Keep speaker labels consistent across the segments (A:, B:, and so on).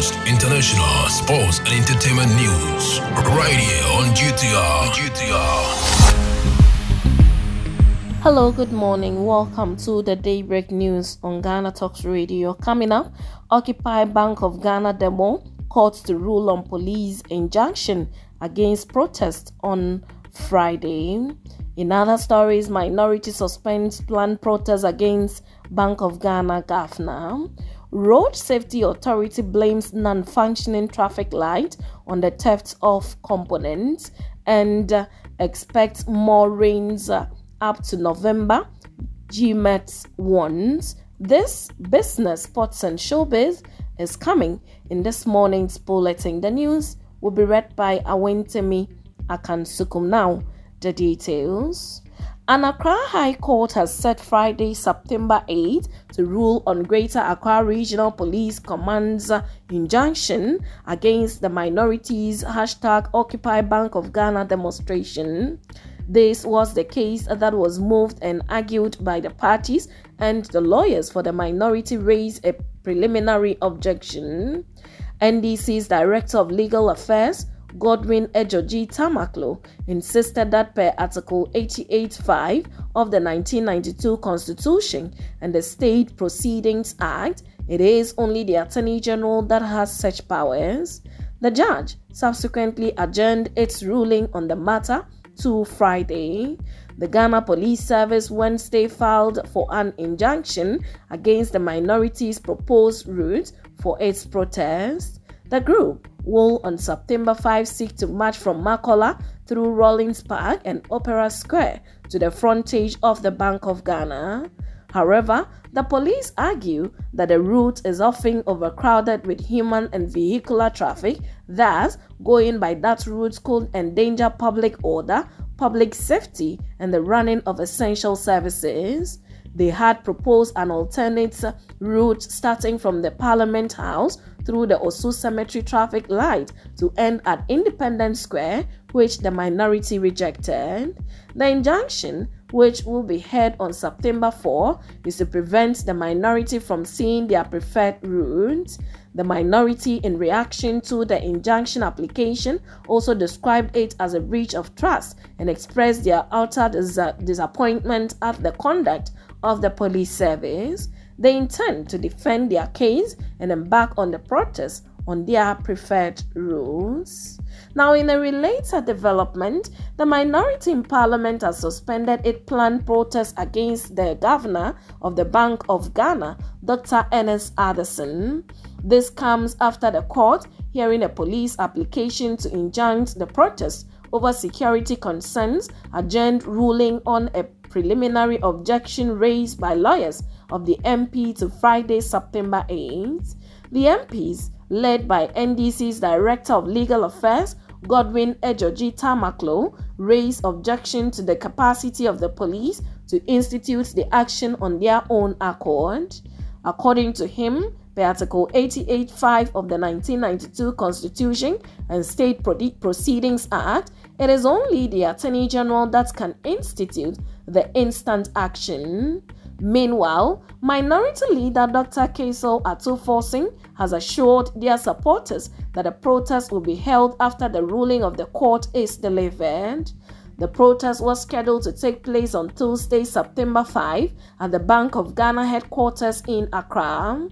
A: most international sports and entertainment news right here on GTR. GTR.
B: Hello, good morning. Welcome to the Daybreak News on Ghana Talks Radio. Coming up, Occupy Bank of Ghana demo courts to rule on police injunction against protest on Friday. In other stories, minority suspends planned protest against Bank of Ghana governor. Road Safety Authority blames non-functioning traffic light on the theft of components and uh, expects more rains uh, up to November. GMET warns this business, sports and showbiz is coming in this morning's bulletin. The news will be read by Awentemi Akansukum. Now, the details. An Accra High Court has set Friday, September 8 to rule on Greater Accra Regional Police Command's injunction against the minorities hashtag Occupy Bank of Ghana demonstration. This was the case that was moved and argued by the parties, and the lawyers for the minority raised a preliminary objection. NDC's Director of Legal Affairs, Godwin Edudzi Tameklo insisted that per Article 88.5 of the 1992 Constitution and the State Proceedings Act, it is only the Attorney General that has such powers. The judge subsequently adjourned its ruling on the matter to Friday. The Ghana Police Service Wednesday filed for an injunction against the minority's proposed route for its protest. The group will on September 5 seek to march from Makola through Rawlings Park and Opera Square to the frontage of the Bank of Ghana. However, the police argue that the route is often overcrowded with human and vehicular traffic, thus, going by that route could endanger public order, public safety, and the running of essential services. They had proposed an alternate route starting from the Parliament House through the Osu Cemetery traffic light to end at Independence Square, which the minority rejected. The injunction, which will be heard on September 4, is to prevent the minority from seeing their preferred route. The minority, in reaction to the injunction application, also described it as a breach of trust and expressed their utter dis- disappointment at the conduct of the police service. They intend to defend their case and embark on the protest on their preferred rules. Now, in a related development, the minority in parliament has suspended its planned protest against the governor of the Bank of Ghana, Dr. Ernest Addison. This comes after the court hearing a police application to injunct the protest over security concerns, adjourned ruling on a preliminary objection raised by lawyers of the MP to Friday, September 8th. The MPs, led by NDC's Director of Legal Affairs, Godwin Edudzi Tameklo, raised objection to the capacity of the police to institute the action on their own accord. According to him, Article 88.5 of the 1992 Constitution and State Proceedings Act, it is only the Attorney General that can institute the instant action. Meanwhile, Minority Leader Dr. Cassiel Ato Forson has assured their supporters that a protest will be held after the ruling of the court is delivered. The protest was scheduled to take place on Tuesday, September 5, at the Bank of Ghana headquarters in Accra.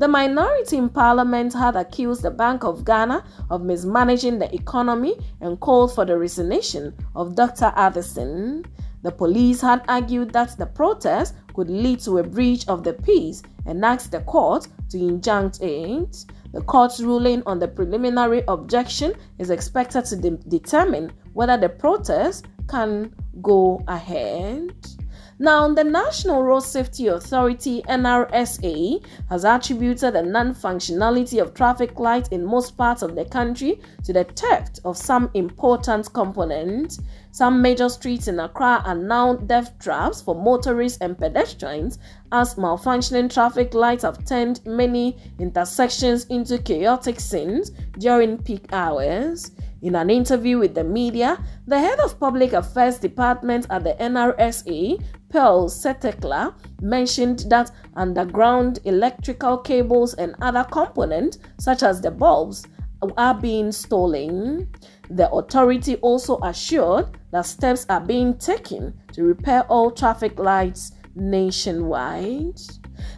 B: The minority in parliament had accused the Bank of Ghana of mismanaging the economy and called for the resignation of Dr. Addison. The police had argued that the protest could lead to a breach of the peace and asked the court to injunct it. The court's ruling on the preliminary objection is expected to de- determine whether the protest can go ahead. Now, the National Road Safety Authority NRSA has attributed the non functionality of traffic lights in most parts of the country to the theft of some important components. Some major streets in Accra are now death traps for motorists and pedestrians as malfunctioning traffic lights have turned many intersections into chaotic scenes during peak hours. In an interview with the media, the head of public affairs department at the NRSA Pearl Setekla mentioned that underground electrical cables and other components, such as the bulbs, are being stolen. The authority also assured that steps are being taken to repair all traffic lights nationwide.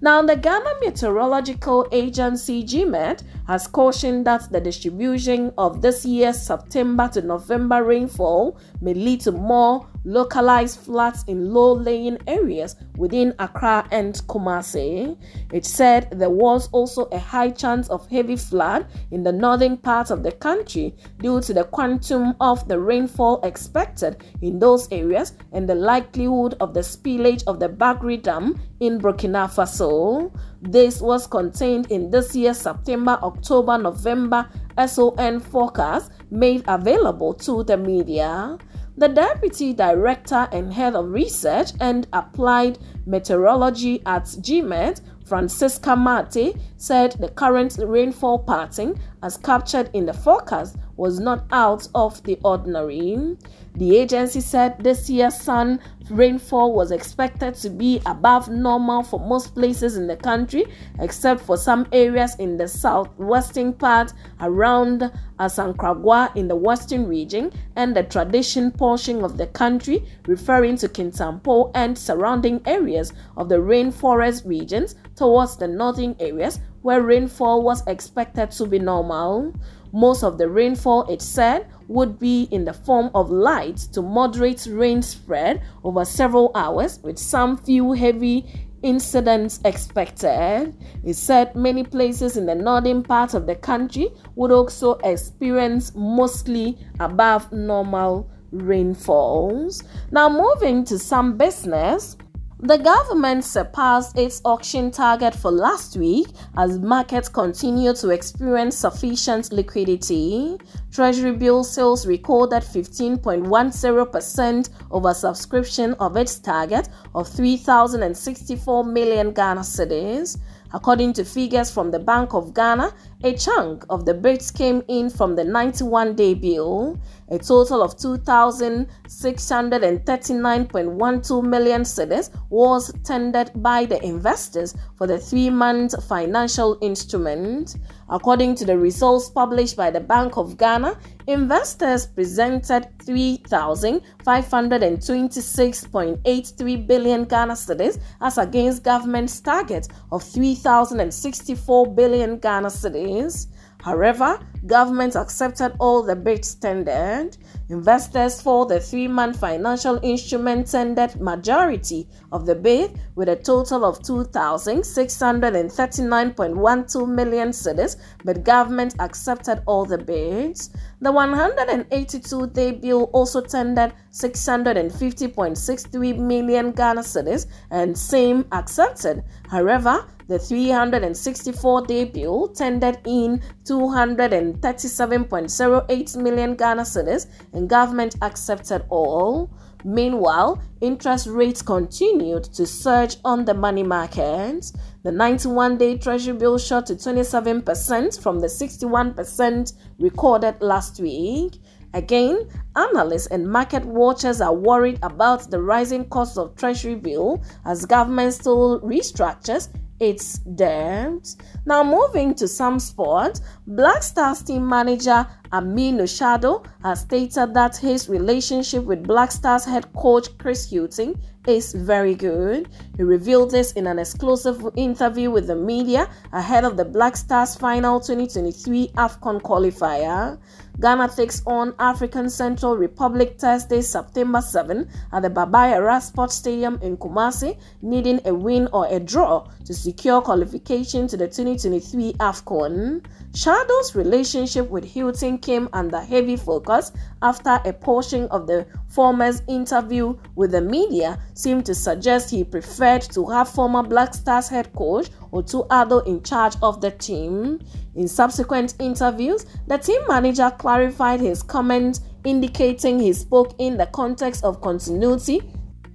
B: Now, the Ghana Meteorological Agency GMET has cautioned that the distribution of this year's September to November rainfall may lead to more localized floods in low-lying areas within Accra and Kumasi. It said there was also a high chance of heavy flood in the northern part of the country due to the quantum of the rainfall expected in those areas and the likelihood of the spillage of the Bagre Dam in Burkina Faso. This was contained in this year's September, October, November SON forecast made available to the media. The Deputy Director and Head of Research and Applied Meteorology at GMET, Francisca Martey, said the current rainfall pattern, as captured in the forecast, was not out of the ordinary. The agency said this year's SON rainfall was expected to be above normal for most places in the country, except for some areas in the southwestern part around Asankragua in the western region and the tradition portion of the country, referring to Kintampo and surrounding areas of the rainforest regions towards the northern areas where rainfall was expected to be normal. Most of the rainfall, it said, would be in the form of light to moderate rain spread over several hours, with some few heavy incidents expected. It said many places in the northern part of the country would also experience mostly above normal rainfalls. Now, moving to some business. The government surpassed its auction target for last week as markets continue to experience sufficient liquidity. Treasury bill sales recorded 15.10% over subscription of its target of 3,064 million Ghana cedis. According to figures from the Bank of Ghana, a chunk of the bids came in from the 91 day bill. A total of 2,639.12 million cedis was tendered by the investors for the three month financial instrument. According to the results published by the Bank of Ghana, investors presented 3,526.83 billion Ghana cedis as against government's target of 3,064 billion Ghana cedis. However, government accepted all the bids tendered. Investors for the three-month financial instrument tendered majority of the bid with a total of 2,639.12 million cedis, but government accepted all the bids. The 182-day bill also tendered 650.63 million Ghana cedis and same accepted. However, the 364 day bill tendered in 237.08 million Ghana cedis and government accepted all. Meanwhile, interest rates continued to surge on the money markets. The 91 day Treasury bill shot to 27% from the 61% recorded last week. Again, analysts and market watchers are worried about the rising cost of Treasury bill as government still restructures its debt. Now, moving to some sport, Black Stars team manager Aminu Shado has stated that his relationship with Black Stars head coach Chris Hughton is very good. He revealed this in an exclusive interview with the media ahead of the Black Stars final 2023 AFCON qualifier. Ghana takes on African Central Republic Thursday, September 7 at the Baba Yara Sports Stadium in Kumasi, needing a win or a draw to secure qualification to the 2023 AFCON. Shado's relationship with Hughton came under heavy focus after a portion of the former's interview with the media seemed to suggest he preferred to have former Black Stars head coach Otto in charge of the team. In subsequent interviews, the team manager clarified his comments, indicating he spoke in the context of continuity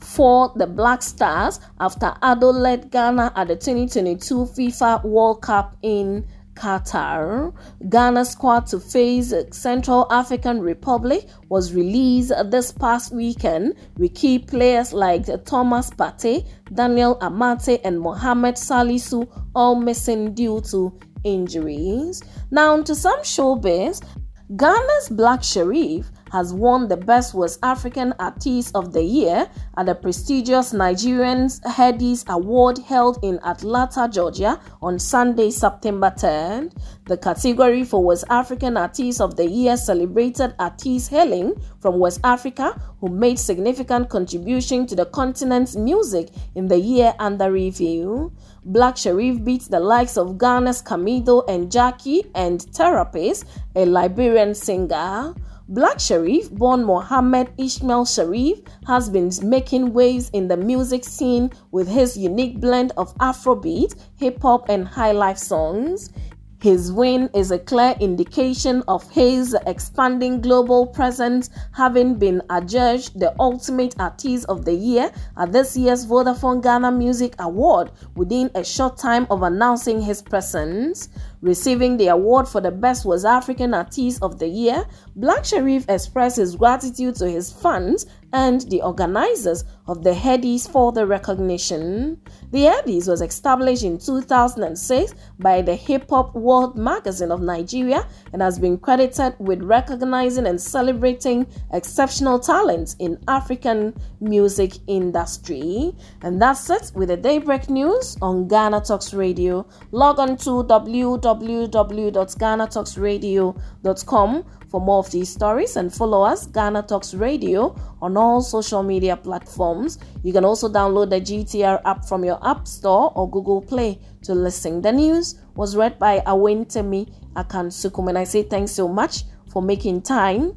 B: for the Black Stars after Addo led Ghana at the 2022 FIFA World Cup in Qatar. Ghana squad to face Central African Republic was released this past weekend with key players like Thomas Partey, Daniel Amartey, and Mohamed Salisu all missing due to injuries. Now, to some showbiz, Ghana's Black Sherif has won the Best West African Artist of the Year at the prestigious Nigerian Headies Award held in Atlanta, Georgia on Sunday, September 10th. The category for West African Artist of the Year celebrated artists hailing from West Africa who made significant contribution to the continent's music in the year under review. Black Sherif beats the likes of Ghana's Camidoh and Jackie and Therapist, a Liberian singer. Black Sherif, born Mohammed Ishmael Sharif, has been making waves in the music scene with his unique blend of Afrobeat, hip hop, and high life songs. His win is a clear indication of his expanding global presence, having been adjudged the Ultimate Artist of the Year at this year's Vodafone Ghana Music Award within a short time of announcing his presence. Receiving the award for the Best Was African Artist of the Year, Black Sherif expressed his gratitude to his fans and the organizers of the Headies for the recognition. The Headies was established in 2006 by the Hip Hop World magazine of Nigeria and has been credited with recognizing and celebrating exceptional talents in African music industry. And that's it with the Daybreak News on Ghana Talks Radio. Log on to www.ghanatalksradio.com for more of these stories and follow us, Ghana Talks Radio, on all social media platforms. You can also download the GTR app from your App Store or Google Play to listen. The news was read by Awentemi Akansukum, and I say thanks so much for making time.